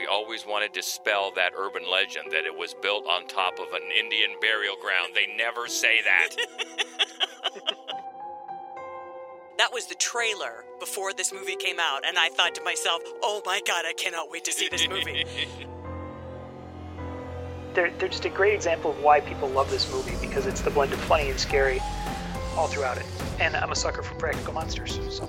we always want to dispel that urban legend that it was built on top of an Indian burial ground. They never say that. That was the trailer before this movie came out, and I thought to myself, oh my god, I cannot wait to see this movie. they're, they're just a great example of why people love this movie because it's the blend of funny and scary all throughout it. And I'm a sucker for practical monsters. So.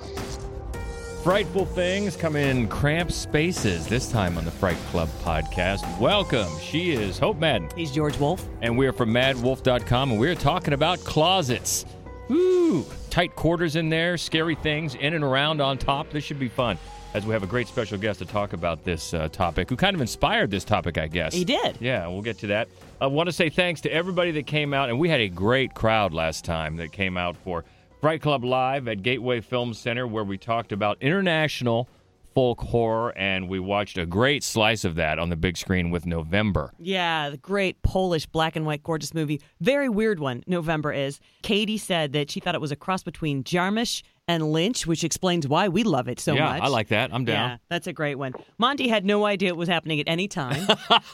Frightful things come in cramped spaces. This time on the Fright Club podcast. Welcome. She is Hope Madden. He's George Wolf. And we're from madwolf.com and we're talking about closets. Ooh, Tight quarters in there, scary things in and around on top. This should be fun as we have a great special guest to talk about this uh, topic, who kind of inspired this topic, I guess. He did. Yeah, we'll get to that. I want to say thanks to everybody that came out, and we had a great crowd last time that came out for Fright Club Live at Gateway Film Center, where we talked about international folk horror, and we watched a great slice of that on the big screen with November. Yeah, the great Polish black and white gorgeous movie. Very weird one, November is. Katie said that she thought it was a cross between Jarmusch and Lynch, which explains why we love it so yeah, much. I like that. I'm down. Yeah, that's a great one. Monty had no idea it was happening at any time,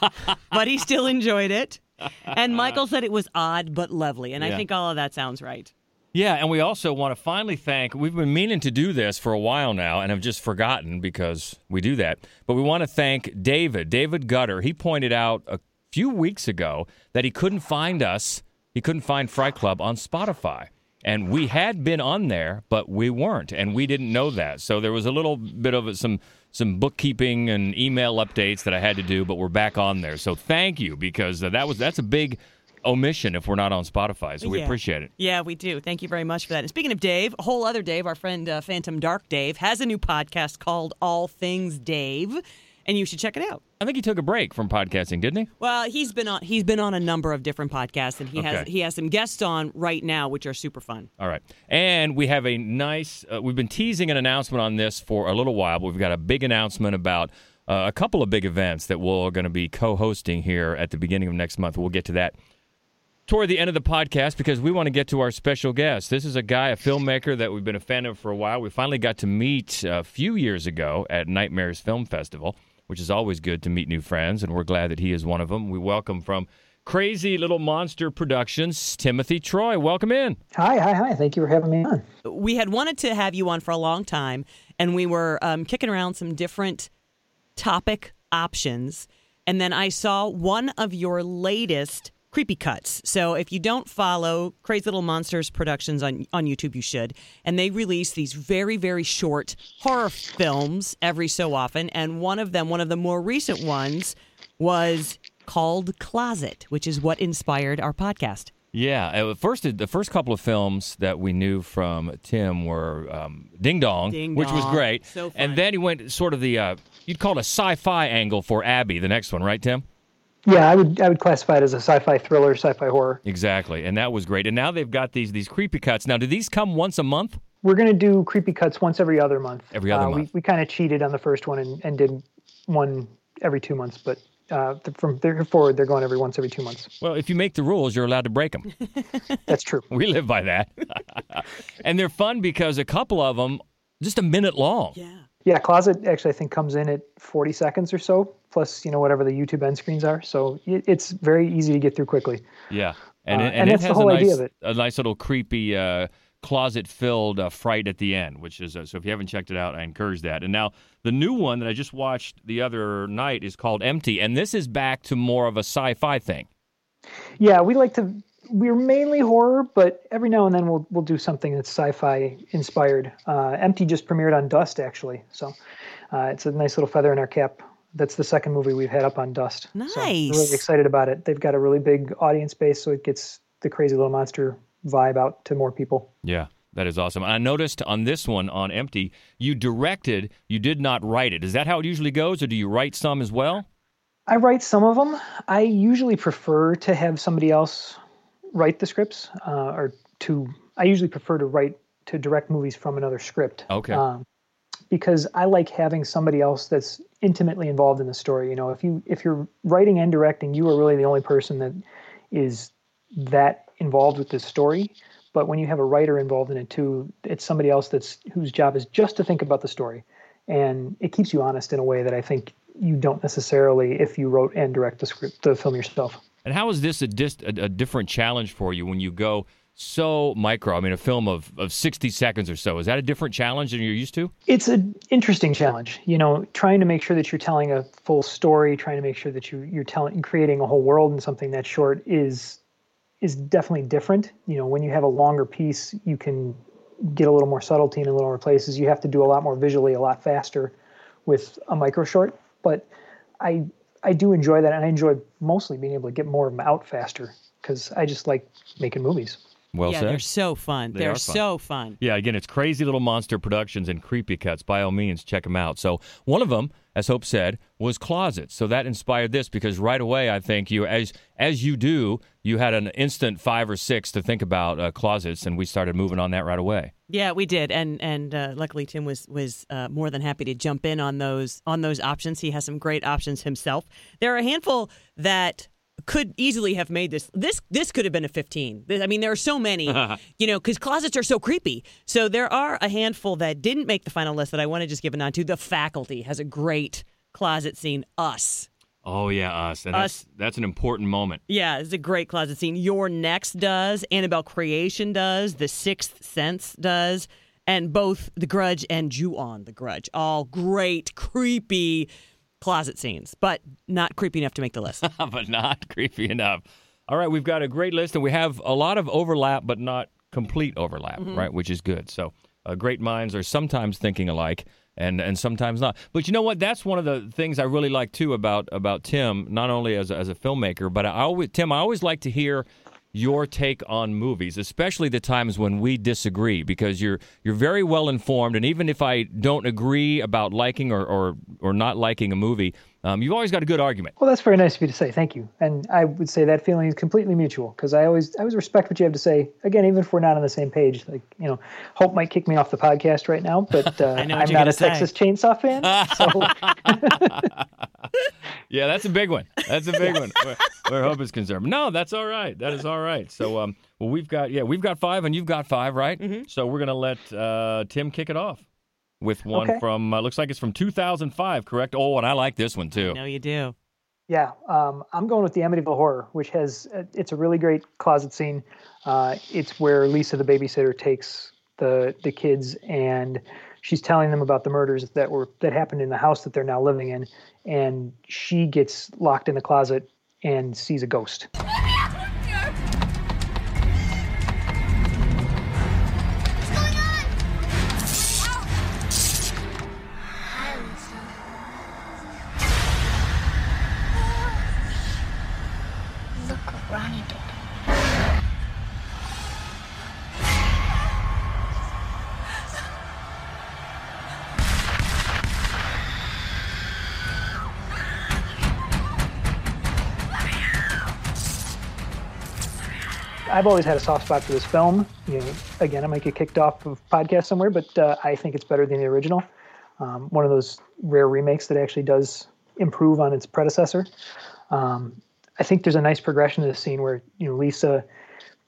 but he still enjoyed it. And uh, Michael said it was odd but lovely, and I think all of that sounds right. Yeah, and we also want to finally thank. We've been meaning to do this for a while now, and have just forgotten because we do that. But we want to thank David, David Gutter. He pointed out a few weeks ago that he couldn't find us. He couldn't find Fright Club on Spotify. And we had been on there, but we weren't, and we didn't know that. So there was a little bit of some some bookkeeping and email updates that I had to do, but we're back on there. So thank you because uh, that was that's a big omission if we're not on Spotify. So we Yeah. appreciate it. Yeah, we do. Thank you very much for that. And speaking of Dave, a whole other Dave, our friend uh, Phantom Dark Dave, has a new podcast called All Things Dave, and you should check it out. I think he took a break from podcasting, didn't he? Well, he's been on he's been on a number of different podcasts, and he has he has some guests on right now, which are super fun. All right. And we have a nice, uh, we've been teasing an announcement on this for a little while, but we've got a big announcement about uh, a couple of big events that we're going to be co hosting here at the beginning of next month. We'll get to that toward the end of the podcast because we want to get to our special guest. This is a guy, a filmmaker that we've been a fan of for a while. We finally got to meet a few years ago at Nightmares Film Festival, which is always good to meet new friends, and we're glad that he is one of them. We welcome from Crazy Little Monster Productions, Timothy Troy. Welcome in. Hi, hi, hi. Thank you for having me on. We had wanted to have you on for a long time, and we were um, kicking around some different topic options, and then I saw one of your latest creepy cuts. So if you don't follow Crazy Little Monsters Productions on on YouTube, you should. And they release these very very short horror films every so often, and one of them, one of the more recent ones, was called Closet, which is what inspired our podcast. Yeah, first the first couple of films that we knew from Tim were um, Ding Dong, Ding which was great, So and then he went sort of the uh, you'd call it a sci-fi angle for Abby, the next one, right, Tim? Yeah, I would I would classify it as a sci-fi thriller, sci-fi horror. Exactly, and that was great. And now they've got these these creepy cuts. Now, do these come once a month? We're going to do creepy cuts once every other month. Every other uh, month. We, we kind of cheated on the first one and, and did one every two months, but uh, from there forward, they're going every once every two months. Well, if you make the rules, you're allowed to break them. That's true. we live by that, and they're fun because a couple of them just a minute long. Yeah. Yeah, Closet actually I think comes in at 40 seconds or so, plus you know whatever the YouTube end screens are. So it, it's very easy to get through quickly. Yeah, and Uh, it, and it that's the has whole a nice, idea of it. a nice little creepy uh, closet-filled uh, fright at the end, which is uh, so. If you haven't checked it out, I encourage that. And now the new one that I just watched the other night is called Empty, and this is back to more of a sci-fi thing. Yeah, we like to. We're mainly horror, but every now and then we'll we'll do something that's sci-fi inspired. Uh, Empty just premiered on Dust actually, so uh, it's a nice little feather in our cap. That's the second movie we've had up on Dust. So Nice. really excited about it. They've got a really big audience base, so it gets the crazy little monster vibe out to more people. Yeah, that is awesome. And I noticed on this one on Empty, you directed, you did not write it. Is that how it usually goes, or do you write some as well? I write some of them. I usually prefer to have somebody else write the scripts, uh, or to. I usually prefer to write to direct movies from another script. Okay. Um, because I like having somebody else that's intimately involved in the story. You know, if you if you're writing and directing, you are really the only person that is that involved with this story. But when you have a writer involved in it too, it's somebody else that's whose job is just to think about the story, and it keeps you honest in a way that I think you don't necessarily if you wrote and direct the script, the film yourself. And how is this a, dis- a, a different challenge for you when you go so micro? I mean, a film of, of 60 seconds or so. Is that a different challenge than you're used to? It's an interesting challenge. You know, trying to make sure that you're telling a full story, trying to make sure that you, you're telling, creating a whole world in something that short is is definitely different. You know, when you have a longer piece, you can get a little more subtlety in a little more places. You have to do a lot more visually, a lot faster with a micro short. But I I do enjoy that, and I enjoy mostly being able to get more of them out faster because I just like making movies. Well yeah, said. they're so fun. They are fun. so fun. Yeah, again, it's Crazy Little Monster Productions and Creepy Cuts. By all means, check them out. So one of them, as Hope said, was closets. So that inspired this because right away, I think you, as as you do, you had an instant five or six to think about uh, closets, and we started moving on that right away. Yeah, we did, and and uh, luckily Tim was was uh, more than happy to jump in on those on those options. He has some great options himself. There are a handful that could easily have made this. This this could have been a fifteen. I mean, there are so many, you know, because closets are so creepy. So there are a handful that didn't make the final list that I want to just give a nod to. The Faculty has a great closet scene. Us. Oh yeah, us, and Us. that's that's an important moment. Yeah, it's a great closet scene. You're Next does, Annabelle Creation does, The Sixth Sense does, and both The Grudge and Ju-on The Grudge. All great, creepy closet scenes, but not creepy enough to make the list. but not creepy enough. All right, we've got a great list, and we have a lot of overlap, but not complete overlap, right? Which is good. So, uh, great minds are sometimes thinking alike, and and sometimes not. But you know what? That's one of the things I really like too about about Tim, not only as a, as a filmmaker, but I always Tim, I always like to hear your take on movies, especially the times when we disagree, because you're you're very well informed, and even if I don't agree about liking or or, or not liking a movie, um, you've always got a good argument. Well, that's very nice of you to say. Thank you. And I would say that feeling is completely mutual because I always I always respect what you have to say. Again, even if we're not on the same page, like you know, Hope might kick me off the podcast right now, but uh, I'm not a say. Texas Chainsaw fan. So Yeah, that's a big one. That's a big one. Where, where hope is concerned. No, that's all right. That is all right. So, um, well, we've got yeah, we've got five, and you've got five, right? Mm-hmm. So we're gonna let uh, Tim kick it off with one Okay. from uh, looks like it's from 2005, correct? Oh, and I like this one too. no, you do. yeah, um, I'm going with the Amityville Horror, which has uh, it's a really great closet scene. Uh, it's where Lisa, the babysitter, takes the the kids and she's telling them about the murders that were that happened in the house that they're now living in, and she gets locked in the closet and sees a ghost. I've always had a soft spot for this film. You know, again, I might get kicked off of podcast somewhere, but uh, I think it's better than the original. Um, one of those rare remakes that actually does improve on its predecessor. Um, I think there's a nice progression to the scene where you know Lisa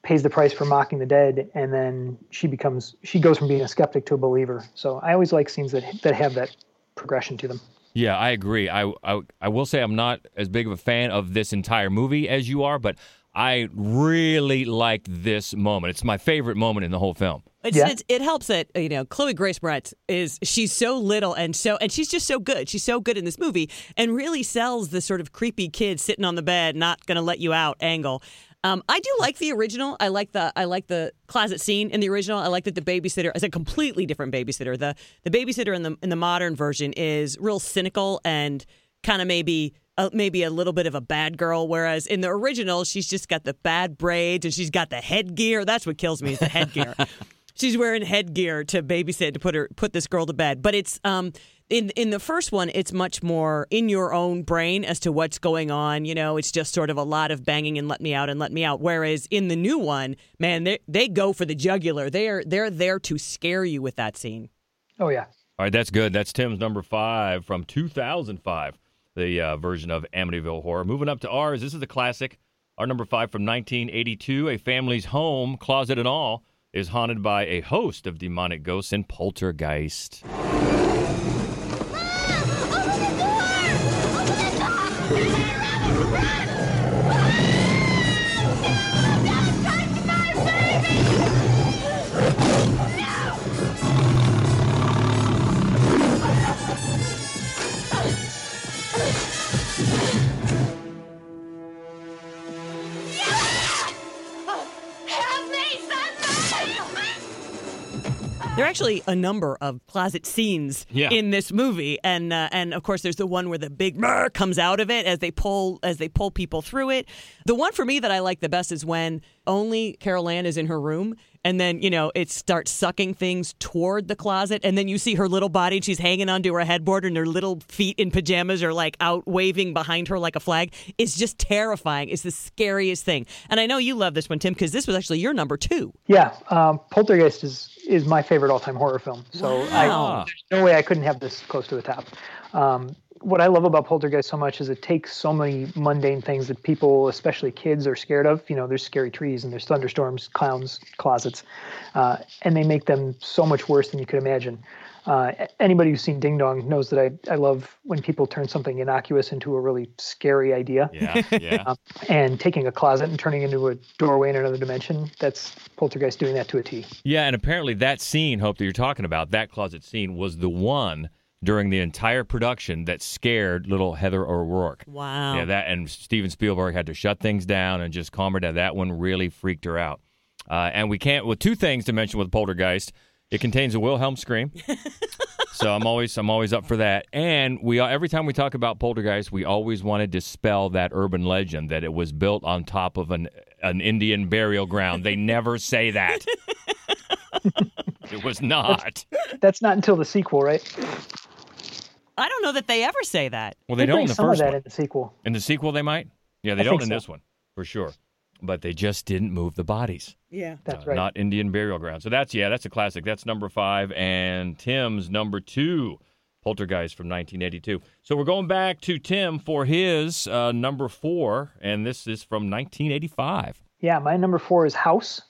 pays the price for mocking the dead, and then she becomes she goes from being a skeptic to a believer. So I always like scenes that that have that progression to them. Yeah, I agree. I, I I will say I'm not as big of a fan of this entire movie as you are, but I really liked this moment. It's my favorite moment in the whole film. It's, Yeah. it's, it helps that you know Chloe Grace Moretz is she's so little and so and she's just so good. She's so good in this movie and really sells the sort of creepy kid sitting on the bed, not going to let you out angle. Um, I do like the original. I like the I like the closet scene in the original. I like that the babysitter is a completely different babysitter. The the babysitter in the in the modern version is real cynical and kind of maybe uh, maybe a little bit of a bad girl, whereas in the original she's just got the bad braids and she's got the headgear. That's what kills me is the headgear. she's wearing headgear to babysit to put her put this girl to bed. But it's um in in the first one, it's much more in your own brain as to what's going on. You know, it's just sort of a lot of banging and let me out and let me out. Whereas in the new one, man, they they go for the jugular. They are they're there to scare you with that scene. Oh yeah, All right, that's good. That's Tim's number five from 2005, the uh, version of Amityville Horror. Moving up to ours, this is a classic. Our number five from 1982, A Family's Home, Closet and All, is haunted by a host of demonic ghosts and poltergeist. There are actually a number of closet scenes Yeah. in this movie, and uh, and of course there's the one where the big "Mrr" comes out of it as they pull as they pull people through it. The one for me that I like the best is when only Carol Anne is in her room, and then you know it starts sucking things toward the closet, and then you see her little body, and she's hanging onto her headboard, and her little feet in pajamas are like out waving behind her like a flag. It's just terrifying. It's the scariest thing, and I know you love this one, Tim, because this was actually your number two. Yeah, um, Poltergeist is is my favorite all time horror film. So Wow. I, there's no way I couldn't have this close to the top. Um, what I love about Poltergeist so much is it takes so many mundane things that people, especially kids, are scared of. You know, there's scary trees and there's thunderstorms, clowns, closets, uh, and they make them so much worse than you could imagine. Uh, anybody who's seen Ding Dong knows that I, I love when people turn something innocuous into a really scary idea Yeah, yeah. and taking a closet and turning into a doorway in another dimension. That's Poltergeist doing that to a T. Yeah, and apparently that scene, Hope, that you're talking about, that closet scene, was the one during the entire production that scared little Heather O'Rourke. Wow. Yeah, that and Steven Spielberg had to shut things down and just calm her down. That one really freaked her out. Uh, and we can't. Well, two things to mention with Poltergeist: it contains a Wilhelm scream, so I'm always I'm always up for that. And we every time we talk about Poltergeist, we always want to dispel that urban legend that it was built on top of an an Indian burial ground. They never say that. it was not. That's not until the sequel, right? I don't know that they ever say that. Well, they, They don't in the some of first that one. in the sequel. In the sequel, they might. Yeah, they I don't in so. this one for sure. But they just didn't move the bodies. Yeah. That's Uh, right. Not Indian burial ground. So that's yeah, that's a classic. That's number five, and Tim's number two, Poltergeist from 1982. So we're going back to Tim for his uh, number four, and this is from 1985. Yeah, my number four is House.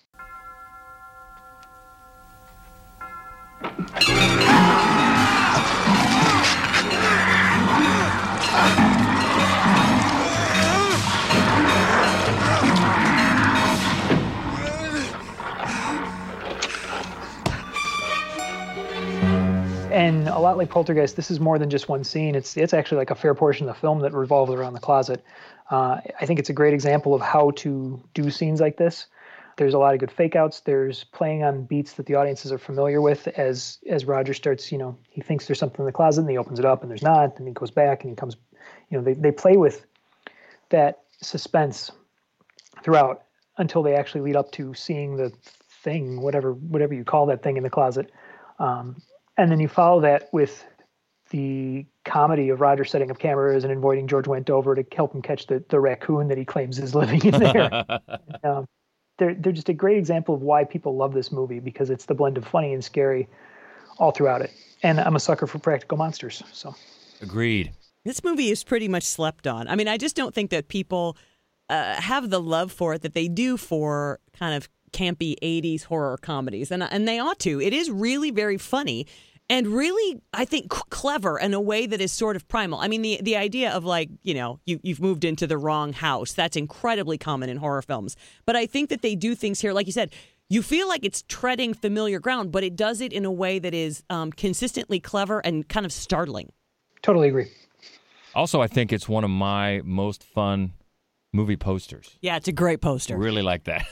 Lot like Poltergeist, this is more than just one scene. It's it's actually like a fair portion of the film that revolves around the closet. Uh, I think it's a great example of how to do scenes like this. There's a lot of good fake outs. There's playing on beats that the audiences are familiar with as as Roger starts, you know, he thinks there's something in the closet and he opens it up and there's not, and he goes back and he comes, you know, they, they play with that suspense throughout until they actually lead up to seeing the thing, whatever whatever you call that thing in the closet. Um, and then you follow that with the comedy of Roger setting up cameras and inviting George Wendt to help him catch the, the raccoon that he claims is living in there. um, they're, they're just a great example of why people love this movie because it's the blend of funny and scary all throughout it. And I'm a sucker for practical monsters. So Agreed. This movie is pretty much slept on. I mean, I just don't think that people uh, have the love for it that they do for kind of campy 80s horror comedies. And, and they ought to. It is really very funny and really, I think, c- clever in a way that is sort of primal. I mean, the, the idea of like, you know, you, you've moved into the wrong house, that's incredibly common in horror films. But I think that they do things here, like you said, you feel like it's treading familiar ground, but it does it in a way that is um, consistently clever and kind of startling. totally agree. Also, I think it's one of my most fun movie posters. Yeah, it's a great poster. Really like that.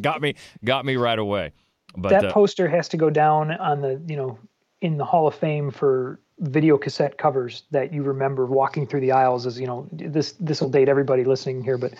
got me, got me right away. But that uh, poster has to go down on the you know in the hall of fame for video cassette covers that you remember walking through the aisles as you know this this will date everybody listening here but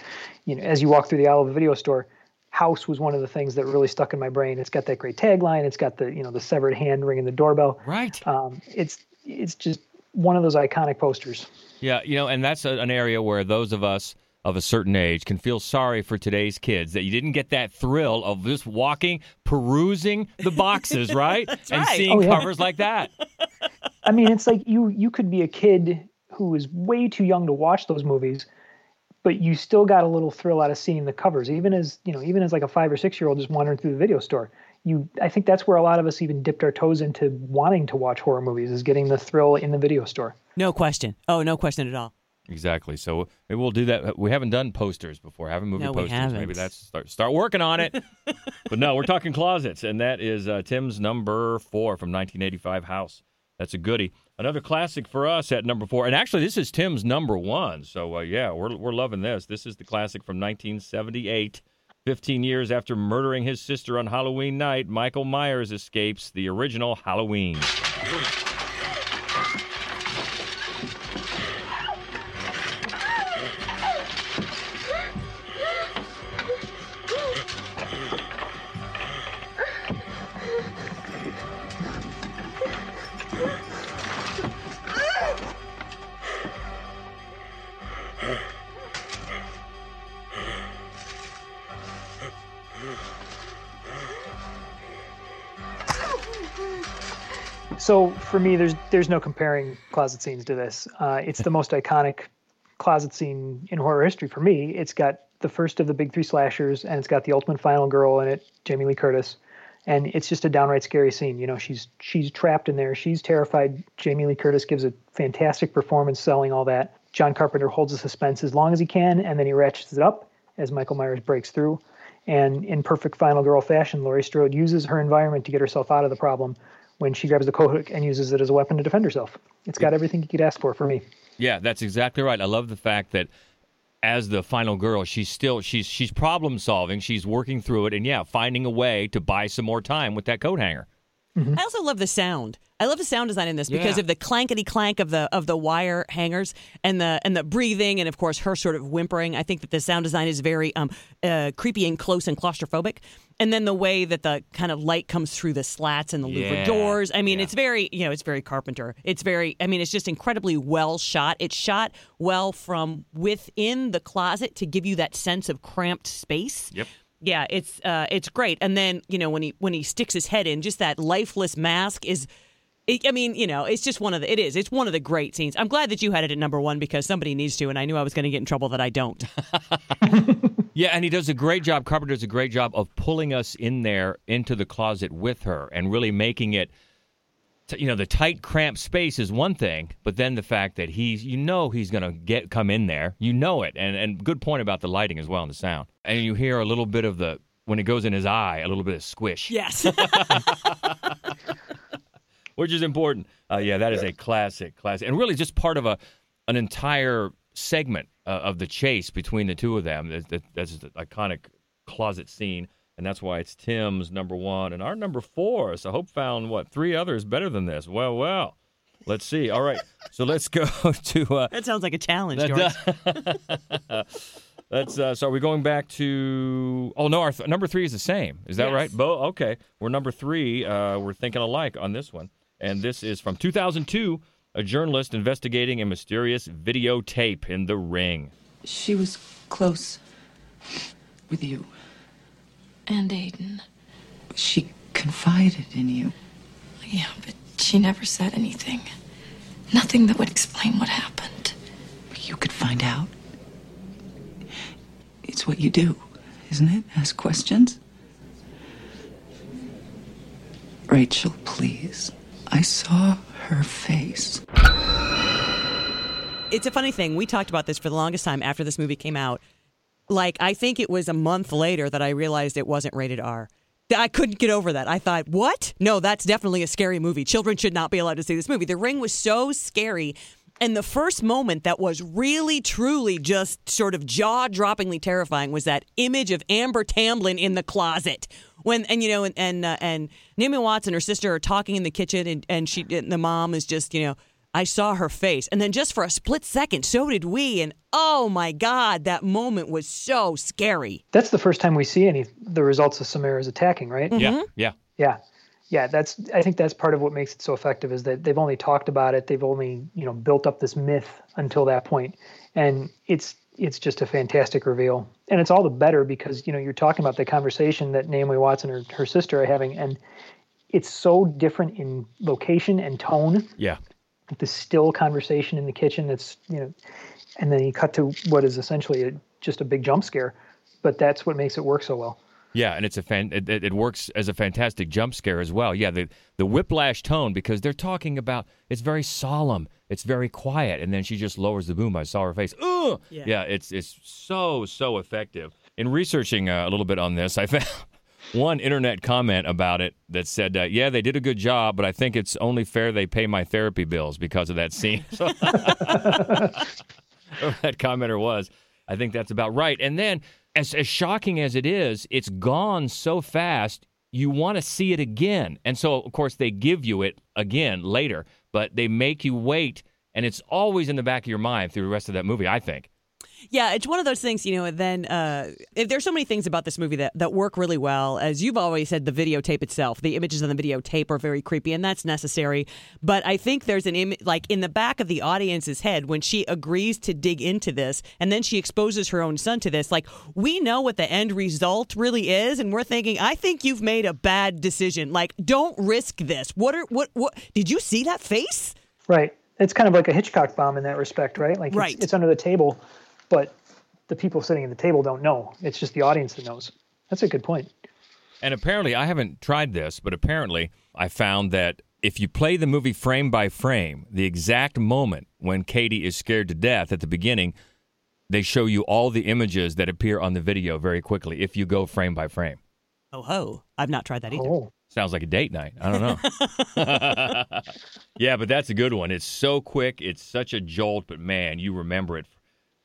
you know as you walk through the aisle of a video store house was one of the things that really stuck in my brain it's got that great tagline it's got the you know the severed hand ringing the doorbell right. um, it's it's just one of those iconic posters Yeah, you know, and that's a, an area where those of us of a certain age can feel sorry for today's kids that you didn't get that thrill of just walking, perusing the boxes, right? and right. seeing Oh, yeah. covers like that. I mean, it's like you you could be a kid who is way too young to watch those movies, but you still got a little thrill out of seeing the covers, even as you know, even as like a five or six year old just wandering through the video store. You, I think that's where a lot of us even dipped our toes into wanting to watch horror movies, is getting the thrill in the video store. No question. Oh, no question at all. Exactly. So maybe we'll do that. We haven't done posters before. Haven't movie No, posters. Maybe haven't. that's start start working on it. but no, we're talking closets, and that is uh, Tim's number four from 1985 House. That's a goodie. Another classic for us at number four, and actually this is Tim's number one. So uh, yeah, we're we're loving this. This is the classic from 1978. 15 years after murdering his sister on Halloween night, Michael Myers escapes the original Halloween. So for me, there's there's no comparing closet scenes to this. Uh, it's the most iconic closet scene in horror history for me. It's got the first of the big three slashers, and it's got the ultimate final girl in it, Jamie Lee Curtis, and it's just a downright scary scene. You know, she's she's trapped in there. She's terrified. Jamie Lee Curtis gives a fantastic performance selling all that. John Carpenter holds the suspense as long as he can, and then he ratchets it up as Michael Myers breaks through. And in perfect final girl fashion, Laurie Strode uses her environment to get herself out of the problem when she grabs the coat hook and uses it as a weapon to defend herself. It's got everything you could ask for for me. Yeah, that's exactly right. I love the fact that as the final girl, she's still she's she's problem solving, she's working through it, and yeah, finding a way to buy some more time with that coat hanger. I also love the sound. I love the sound design in this because Yeah. of the clankety clank of the of the wire hangers and the and the breathing and of course her sort of whimpering. I think that the sound design is very um uh, creepy and close and claustrophobic. And then the way that the kind of light comes through the slats and the louver Yeah. doors. I mean, Yeah. it's very you know it's very Carpenter. It's very I mean it's just incredibly well shot. It's shot well from within the closet to give you that sense of cramped space. Yep. Yeah, it's uh, it's great. And then you know when he when he sticks his head in, just that lifeless mask is. It, I mean, you know, it's just one of the. It is. It's one of the great scenes. I'm glad that you had it at number one because somebody needs to, and I knew I was going to get in trouble that I don't. Yeah, and he does a great job. Carpenter does a great job of pulling us in there into the closet with her and really making it. You know, the tight, cramped space is one thing, but then the fact that he's, you know, he's gonna get come in there, you know it, and and good point about the lighting as well and the sound, and you hear a little bit of the when it goes in his eye, a little bit of squish, yes. which is important. Uh, yeah, that is a classic, classic, and really just part of a an entire segment uh, of the chase between the two of them. That, that, that's the iconic closet scene, and that's why it's Tim's number one and our number four. So Hope found what three others better than this. Well, well, let's see. All right, so let's go to. Uh, that sounds like a challenge, that- George. Let's. Uh, so are we going back to? Oh no, our th- number three is the same. Is that Yes. right? Bo. Okay, we're number three. Uh, we're thinking alike on this one, and this is from 2002. A journalist investigating a mysterious videotape in the ring. She was close with you. And Aidan. She confided in you. Yeah, but she never said anything. Nothing that would explain what happened. You could find out. It's what you do, isn't it? Ask questions. Rachel, please. I saw her face. it's a funny thing. We talked about this for the longest time after this movie came out. Like, I think it was a month later that I realized it wasn't rated R. I couldn't get over that. I thought, what? No, that's definitely a scary movie. Children should not be allowed to see this movie. The Ring was so scary. And the first moment that was really, truly just sort of jaw droppingly terrifying was that image of Amber Tamblyn in the closet. When and you know and and, uh, and Naomi Watts and her sister are talking in the kitchen and, and she and the mom is just you know I saw her face. And then just for a split second, so did we. And oh my God, that moment was so scary. That's the first time we see any the results of Samara's attacking, right? Mm-hmm. Yeah, yeah. Yeah. Yeah, that's I think that's part of what makes it so effective is that they've only talked about it, they've only, you know, built up this myth until that point. And it's it's just a fantastic reveal. And it's all the better because, you know, you're talking about the conversation that Naomi Watts and her, her sister are having and it's so different in location and tone Yeah. The still conversation in the kitchen that's you know and then you cut to what is essentially a, just a big jump scare but that's what makes it work so well Yeah, and it's a fan. It, it it works as a fantastic jump scare as well. Yeah, the the whiplash tone because they're talking about it's very solemn, it's very quiet, and then she just lowers the boom. I saw her face. Ugh! Yeah. Yeah, it's it's so so effective. In researching uh, a little bit on this, I found one internet comment about it that said, uh, "Yeah, they did a good job, but I think it's only fair they pay my therapy bills because of that scene." So that commenter was. I think that's about right. And then, as, as shocking as it is, it's gone so fast, you want to see it again. And so, of course, they give you it again later, but they make you wait, and it's always in the back of your mind through the rest of that movie, I think. Yeah, it's one of those things, you know, then uh, if there's so many things about this movie that, that work really well. As you've always said, the videotape itself, the images on the videotape are very creepy, and that's necessary. But I think there's an image, like in the back of the audience's head, when she agrees to dig into this, and then she exposes her own son to this, like, we know what the end result really is, and we're thinking, I think you've made a bad decision. Like, don't risk this. What are, what, what, did you see that face? Right. It's kind of like a Hitchcock bomb in that respect, right? Like Right. it's, it's under the table, but the people sitting at the table don't know. It's just the audience that knows. That's a good point. And apparently, I haven't tried this, but apparently, I found that if you play the movie frame by frame, the exact moment when Katie is scared to death at the beginning, they show you all the images that appear on the video very quickly if you go frame by frame. Oh ho! I've not tried that either. Oh, Sounds like a date night. I don't know. yeah, but that's a good one. It's so quick. It's such a jolt, but man, you remember it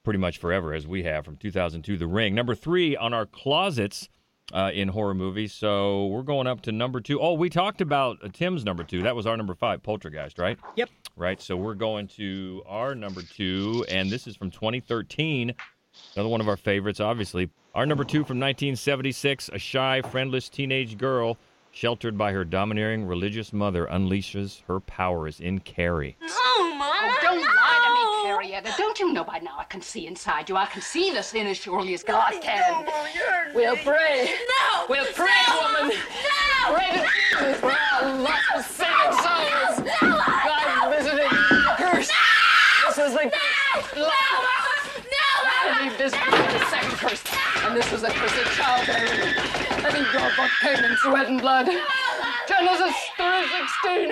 pretty much forever, as we have from 2002, The Ring. Number three on our closets uh, in horror movies. So we're going up to number two. Oh, we talked about uh, Tim's number two. That was our number five, Poltergeist, right? Yep. Right. So we're going to our number two, and this is from 2013. Another one of our favorites, obviously. Our number two from 1976 a shy, friendless teenage girl sheltered by her domineering religious mother unleashes her powers in Carrie. Oh, Mom. Don't lie to me, Carrietta. Don't you know by now I can see inside you? I can see the sin as surely as God can. We'll pray. No. We'll pray, No. woman. No. Pray to Jesus for our lost and sinning souls. God visited the curse. This was the No. I need this the second curse. And this was a curse of childbearing. Let me draw both pain and sweat and blood. Genesis 3.16.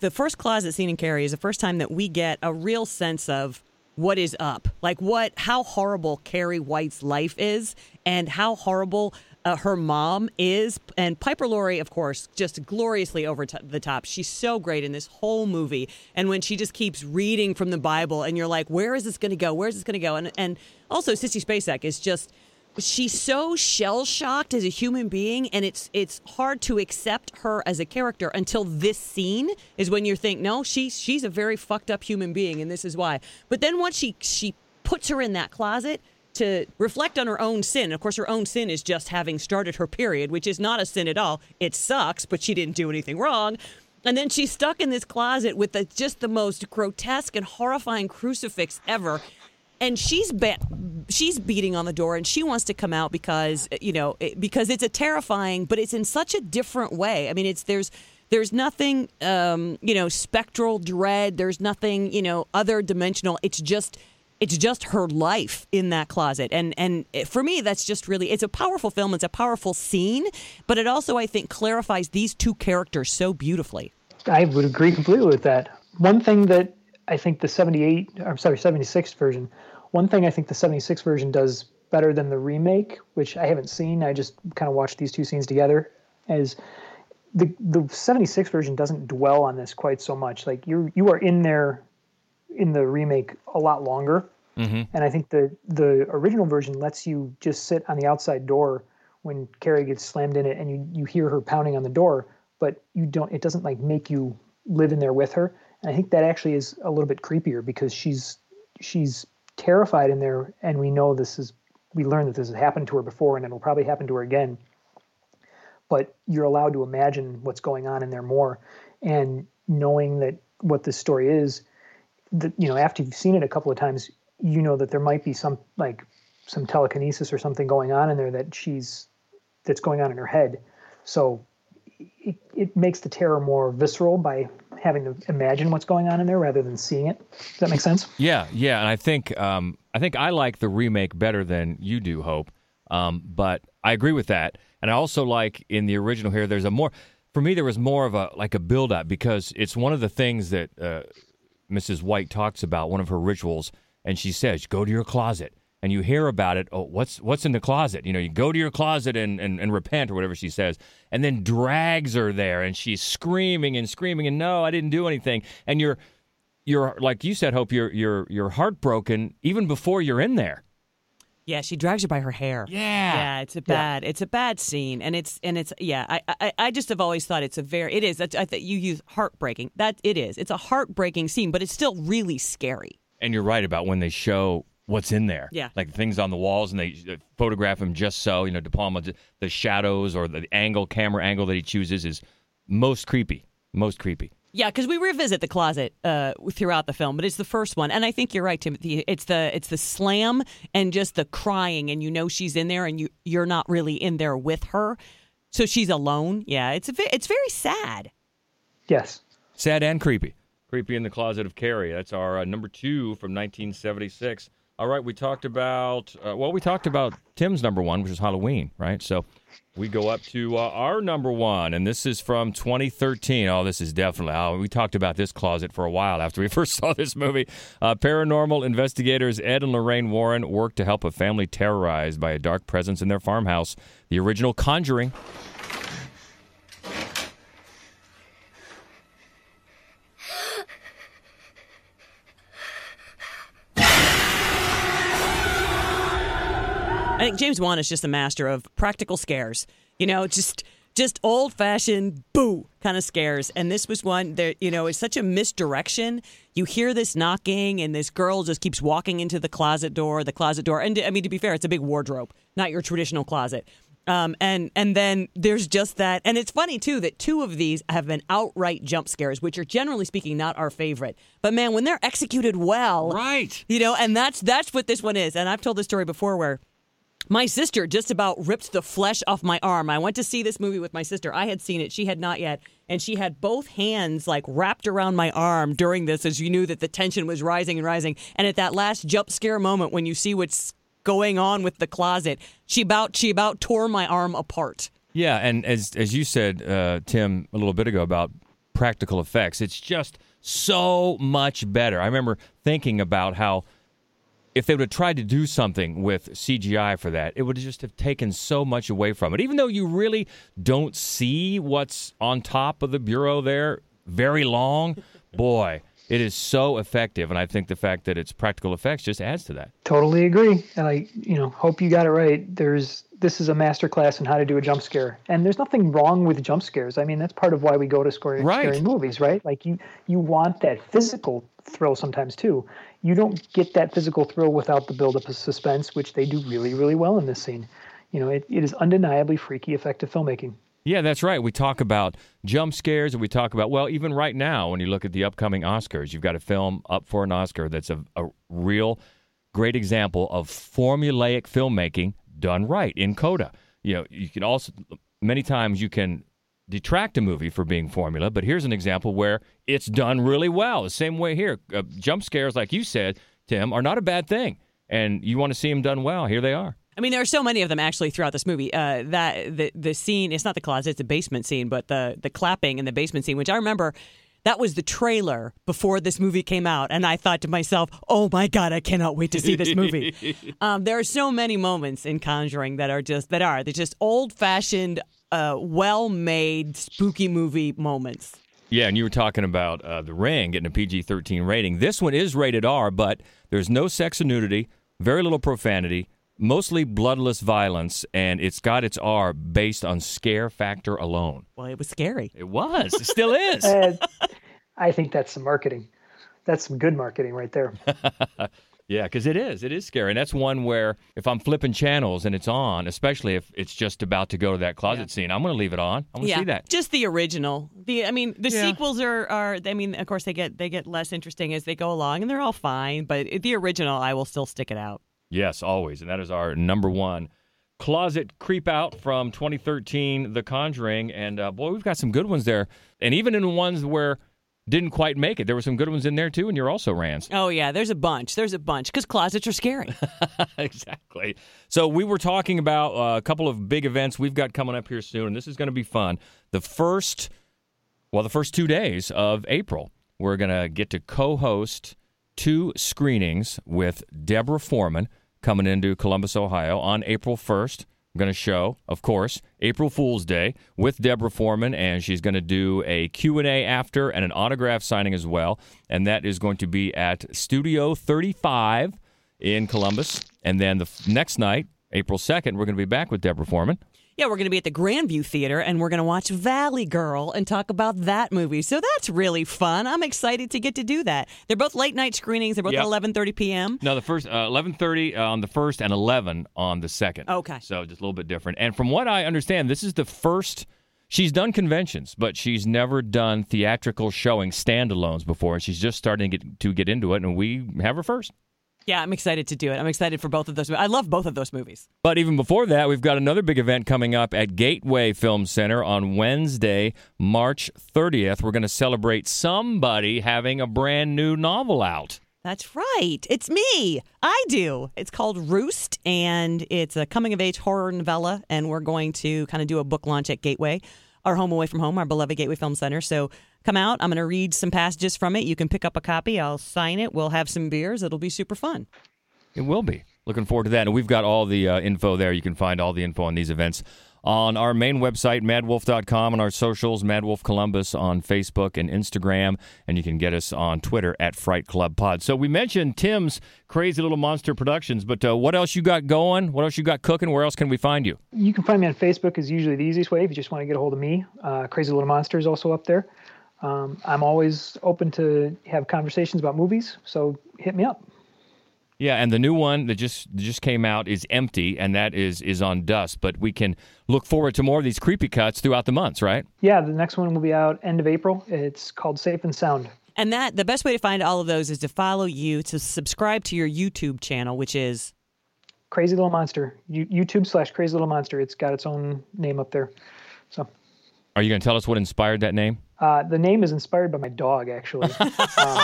the first closet scene in Carrie is the first time that we get a real sense of what is up, like what, how horrible Carrie White's life is, and how horrible uh, her mom is. And Piper Laurie, of course, just gloriously over to the top. She's so great in this whole movie. And when she just keeps reading from the Bible, and you're like, where is this going to go? Where is this going to go? And and also Sissy Spacek is just she's so shell shocked as a human being and it's it's hard to accept her as a character until this scene is when you think no she's she's a very fucked up human being and this is why. But then once she she puts her in that closet to reflect on her own sin of course her own sin is just having started her period which is not a sin at all. It sucks but she didn't do anything wrong. And then she's stuck in this closet with the, just the most grotesque and horrifying crucifix ever and she's she's beating on the door and she wants to come out because you know it, because it's a terrifying but it's in such a different way. I mean it's there's there's nothing um, you know spectral dread. There's nothing you know other dimensional. It's just it's just her life in that closet. And and for me that's just really it's a powerful film. It's a powerful scene but it also i think clarifies these two characters so beautifully. I would agree completely with that. One thing that I think the 78, I'm sorry, 76 version, one thing I think the 76 version does better than the remake, which I haven't seen, I just kind of watched these two scenes together, is the the 76 version doesn't dwell on this quite so much. Like you you are in there in the remake a lot longer. Mm-hmm. And I think the the original version lets you just sit on the outside door when Carrie gets slammed in it and you, you hear her pounding on the door, but you don't it doesn't like make you live in there with her. And I think that actually is a little bit creepier because she's she's terrified in there and we know this is we learned that this has happened to her before and it'll probably happen to her again. But you're allowed to imagine what's going on in there more. And knowing that what this story is, that you know, after you've seen it a couple of times, you know that there might be some like some telekinesis or something going on in there that she's that's going on in her head. So it, it makes the terror more visceral by having to imagine what's going on in there rather than seeing it. Does that make sense? Yeah, yeah, and I think um, I think I like the remake better than you do, Hope. Um, but I agree with that, and I also like in the original here. There's a more for me. There was more of a like a build up because it's one of the things that uh, Mrs. White talks about. One of her rituals, and she says, "Go to your closet." And you hear about it. Oh, what's what's in the closet? You know, you go to your closet and, and, and repent or whatever she says, and then drags her there, and she's screaming and screaming, and no, I didn't do anything. And you're you're like you said, Hope, you're you're you're heartbroken even before you're in there. Yeah, she drags her by her hair. Yeah. yeah, it's a bad, it's a bad scene, and it's and it's yeah. I I, I just have always thought it's a very, it is. I think you use heartbreaking. That it is. It's a heartbreaking scene, but it's still really scary. And you're right about when they show what's in there. Yeah. Like things on the walls and they photograph him just so, you know, De Palma, the shadows or the angle, camera angle that he chooses is most creepy. Most creepy. Yeah, because we revisit the closet uh, throughout the film, but it's the first one, and I think you're right, Timothy. It's the it's the slam and just the crying, and you know she's in there, and you you're not really in there with her, so she's alone. Yeah, it's a it's very sad. Yes. Sad and creepy. Creepy in the Closet of Carrie. That's our uh, number two from 1976. All right, we talked about, uh, well, we talked about Tim's number one, which is Halloween, right? So we go up to uh, our number one, and this is from 2013. Oh, this is definitely, oh, we talked about this closet for a while after we first saw this movie. Uh, paranormal investigators Ed and Lorraine Warren work to help a family terrorized by a dark presence in their farmhouse. The original Conjuring. I think James Wan is just a master of practical scares. You know, just just old fashioned boo kind of scares. And this was one that you know it's such a misdirection. You hear this knocking, and this girl just keeps walking into the closet door, the closet door. And I mean, to be fair, it's a big wardrobe, not your traditional closet. Um, and and then there's just that, and it's funny too that two of these have been outright jump scares, which are generally speaking not our favorite. But man, when they're executed well, Right. You know, and that's that's what this one is. And I've told this story before where my sister just about ripped the flesh off my arm. I went to see this movie with my sister. I had seen it. She had not yet. And she had both hands like wrapped around my arm during this as you knew that the tension was rising and rising. And at that last jump scare moment when you see what's going on with the closet, she about she about tore my arm apart. Yeah, and as as you said, uh, Tim, a little bit ago about practical effects, it's just so much better. I remember thinking about how if they would have tried to do something with CGI for that, it would just have taken so much away from it. Even though you really don't see what's on top of the bureau there very long, boy, it is so effective. And I think the fact that it's practical effects just adds to that. Totally agree. And I, you know, hope you got it right. There's this is a master class in how to do a jump scare, and there's nothing wrong with jump scares. I mean, that's part of why we go to scary, Right. scary movies, right? Like you, you want that physical thrill sometimes too. You don't get that physical thrill without the buildup of suspense, which they do really, really well in this scene. You know, it, it is undeniably freaky, effective filmmaking. Yeah, that's right. We talk about jump scares, and we talk about well, even right now, when you look at the upcoming Oscars, you've got a film up for an Oscar that's a, a real great example of formulaic filmmaking done right in Coda. You know, you can also many times you can detract a movie for being formula, but here's an example where it's done really well. The same way here, uh, jump scares, like you said, Tim, are not a bad thing, and you want to see them done well. Here they are. I mean, there are so many of them actually throughout this movie. Uh, that the the scene, it's not the closet, it's the basement scene, but the the clapping in the basement scene, which I remember. That was the trailer before this movie came out, and I thought to myself, "Oh my god, I cannot wait to see this movie." um, there are so many moments in Conjuring that are just that are they're just old fashioned, uh, well made spooky movie moments. Yeah, and you were talking about uh, The Ring getting a PG 13 rating. This one is rated R, but there's no sex and nudity, very little profanity, mostly bloodless violence, and it's got its R based on scare factor alone. Well, it was scary. It was. It still is. Uh, I think that's some marketing. That's some good marketing right there. Yeah, because it is. It is scary. And that's one where if I'm flipping channels and it's on, especially if it's just about to go to that closet scene, I'm going to leave it on. I want to yeah, see that. just the original. The I mean, the Yeah. sequels are are. I mean, of course they get they get less interesting as they go along, and they're all fine. But the original, I will still stick it out. Yes, always. And that is our number one closet creep out from 2013, The Conjuring. And uh, boy, we've got some good ones there. And even in ones where didn't quite make it. There were some good ones in there too, and you're also Rans. Oh yeah, there's a bunch. There's a bunch because closets are scary. exactly. So we were talking about uh, a couple of big events we've got coming up here soon, and this is going to be fun. The first, well, the first two days of April, we're going to get to co-host two screenings with Deborah Foreman coming into Columbus, Ohio on April 1st. Going to show, of course, April Fool's Day with Deborah Foreman, and she's going to do a Q&A after and an autograph signing as well. And that is going to be at Studio 35 in Columbus. And then the f- next night, April 2nd, we're going to be back with Deborah Foreman. Yeah, we're going to be at the Grandview Theater and we're going to watch Valley Girl and talk about that movie. So that's really fun. I'm excited to get to do that. They're both late night screenings. They're both Yep. at 11:30 p.m. No, the first uh, 11:30 on the first and 11 on the second. Okay. So just a little bit different. And from what I understand, this is the first she's done conventions, but she's never done theatrical showing standalones before, and she's just starting to get to get into it and we have her first. Yeah, I'm excited to do it. I'm excited for both of those. I love both of those movies. But even before that, we've got another big event coming up at Gateway Film Center on Wednesday, March 30th. We're going to celebrate somebody having a brand new novel out. That's right. It's me. I do. It's called Roost, and it's a coming of age horror novella. And we're going to kind of do a book launch at Gateway, our home away from home, our beloved Gateway Film Center. So come out. I'm going to read some passages from it. You can pick up a copy. I'll sign it. We'll have some beers. It'll be super fun. It will be. Looking forward to that. And we've got all the uh, info there. You can find all the info on these events on our main website, maddwolf.com, and our socials, MaddWolf Columbus on Facebook and Instagram. And you can get us on Twitter at Fright Club Pod. So we mentioned Tim's Crazy Little Monster Productions, but uh, what else you got going? What else you got cooking? Where else can we find you? You can find me on Facebook is usually the easiest way if you just want to get a hold of me. Uh, Crazy Little Monster is also up there. Um, I'm always open to have conversations about movies, so hit me up. Yeah, and the new one that just just came out is empty, and that is is on dust. But we can look forward to more of these creepy cuts throughout the months, right? Yeah, the next one will be out end of April. It's called Safe and Sound. And that the best way to find all of those is to follow you, to subscribe to your YouTube channel, which is Crazy Little Monster. You, YouTube slash Crazy Little Monster. It's got its own name up there. So Are you going to tell us what inspired that name? Uh, the name is inspired by my dog, actually. um,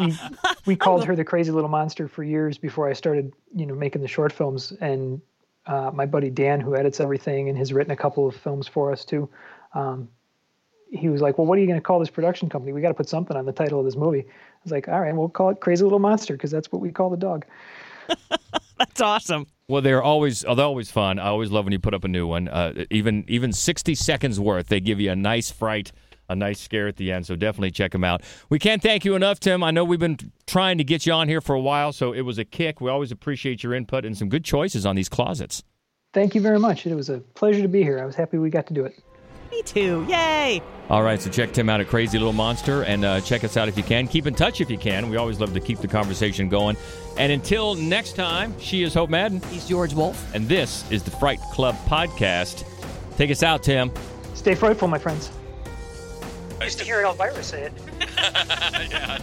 we, we called her the Crazy Little Monster for years before I started, you know, making the short films. And uh, my buddy Dan, who edits everything and has written a couple of films for us too, um, he was like, "Well, what are you going to call this production company? We got to put something on the title of this movie." I was like, "All right, we'll call it Crazy Little Monster because that's what we call the dog." that's awesome. Well, they're always oh, they're always fun. I always love when you put up a new one. Uh, even even sixty seconds worth, they give you a nice fright, a nice scare at the end. So definitely check them out. We can't thank you enough, Tim. I know we've been trying to get you on here for a while, so it was a kick. We always appreciate your input and some good choices on these closets. Thank you very much. It was a pleasure to be here. I was happy we got to do it. Me too. Yay. All right, so check Tim out at Crazy Little Monster and uh, check us out if you can. Keep in touch if you can. We always love to keep the conversation going. And until next time, she is Hope Madden, He's George Wolf. and this is the Fright Club Podcast. Take us out, Tim. Stay frightful, my friends. Used to hear Elvira say it. yeah,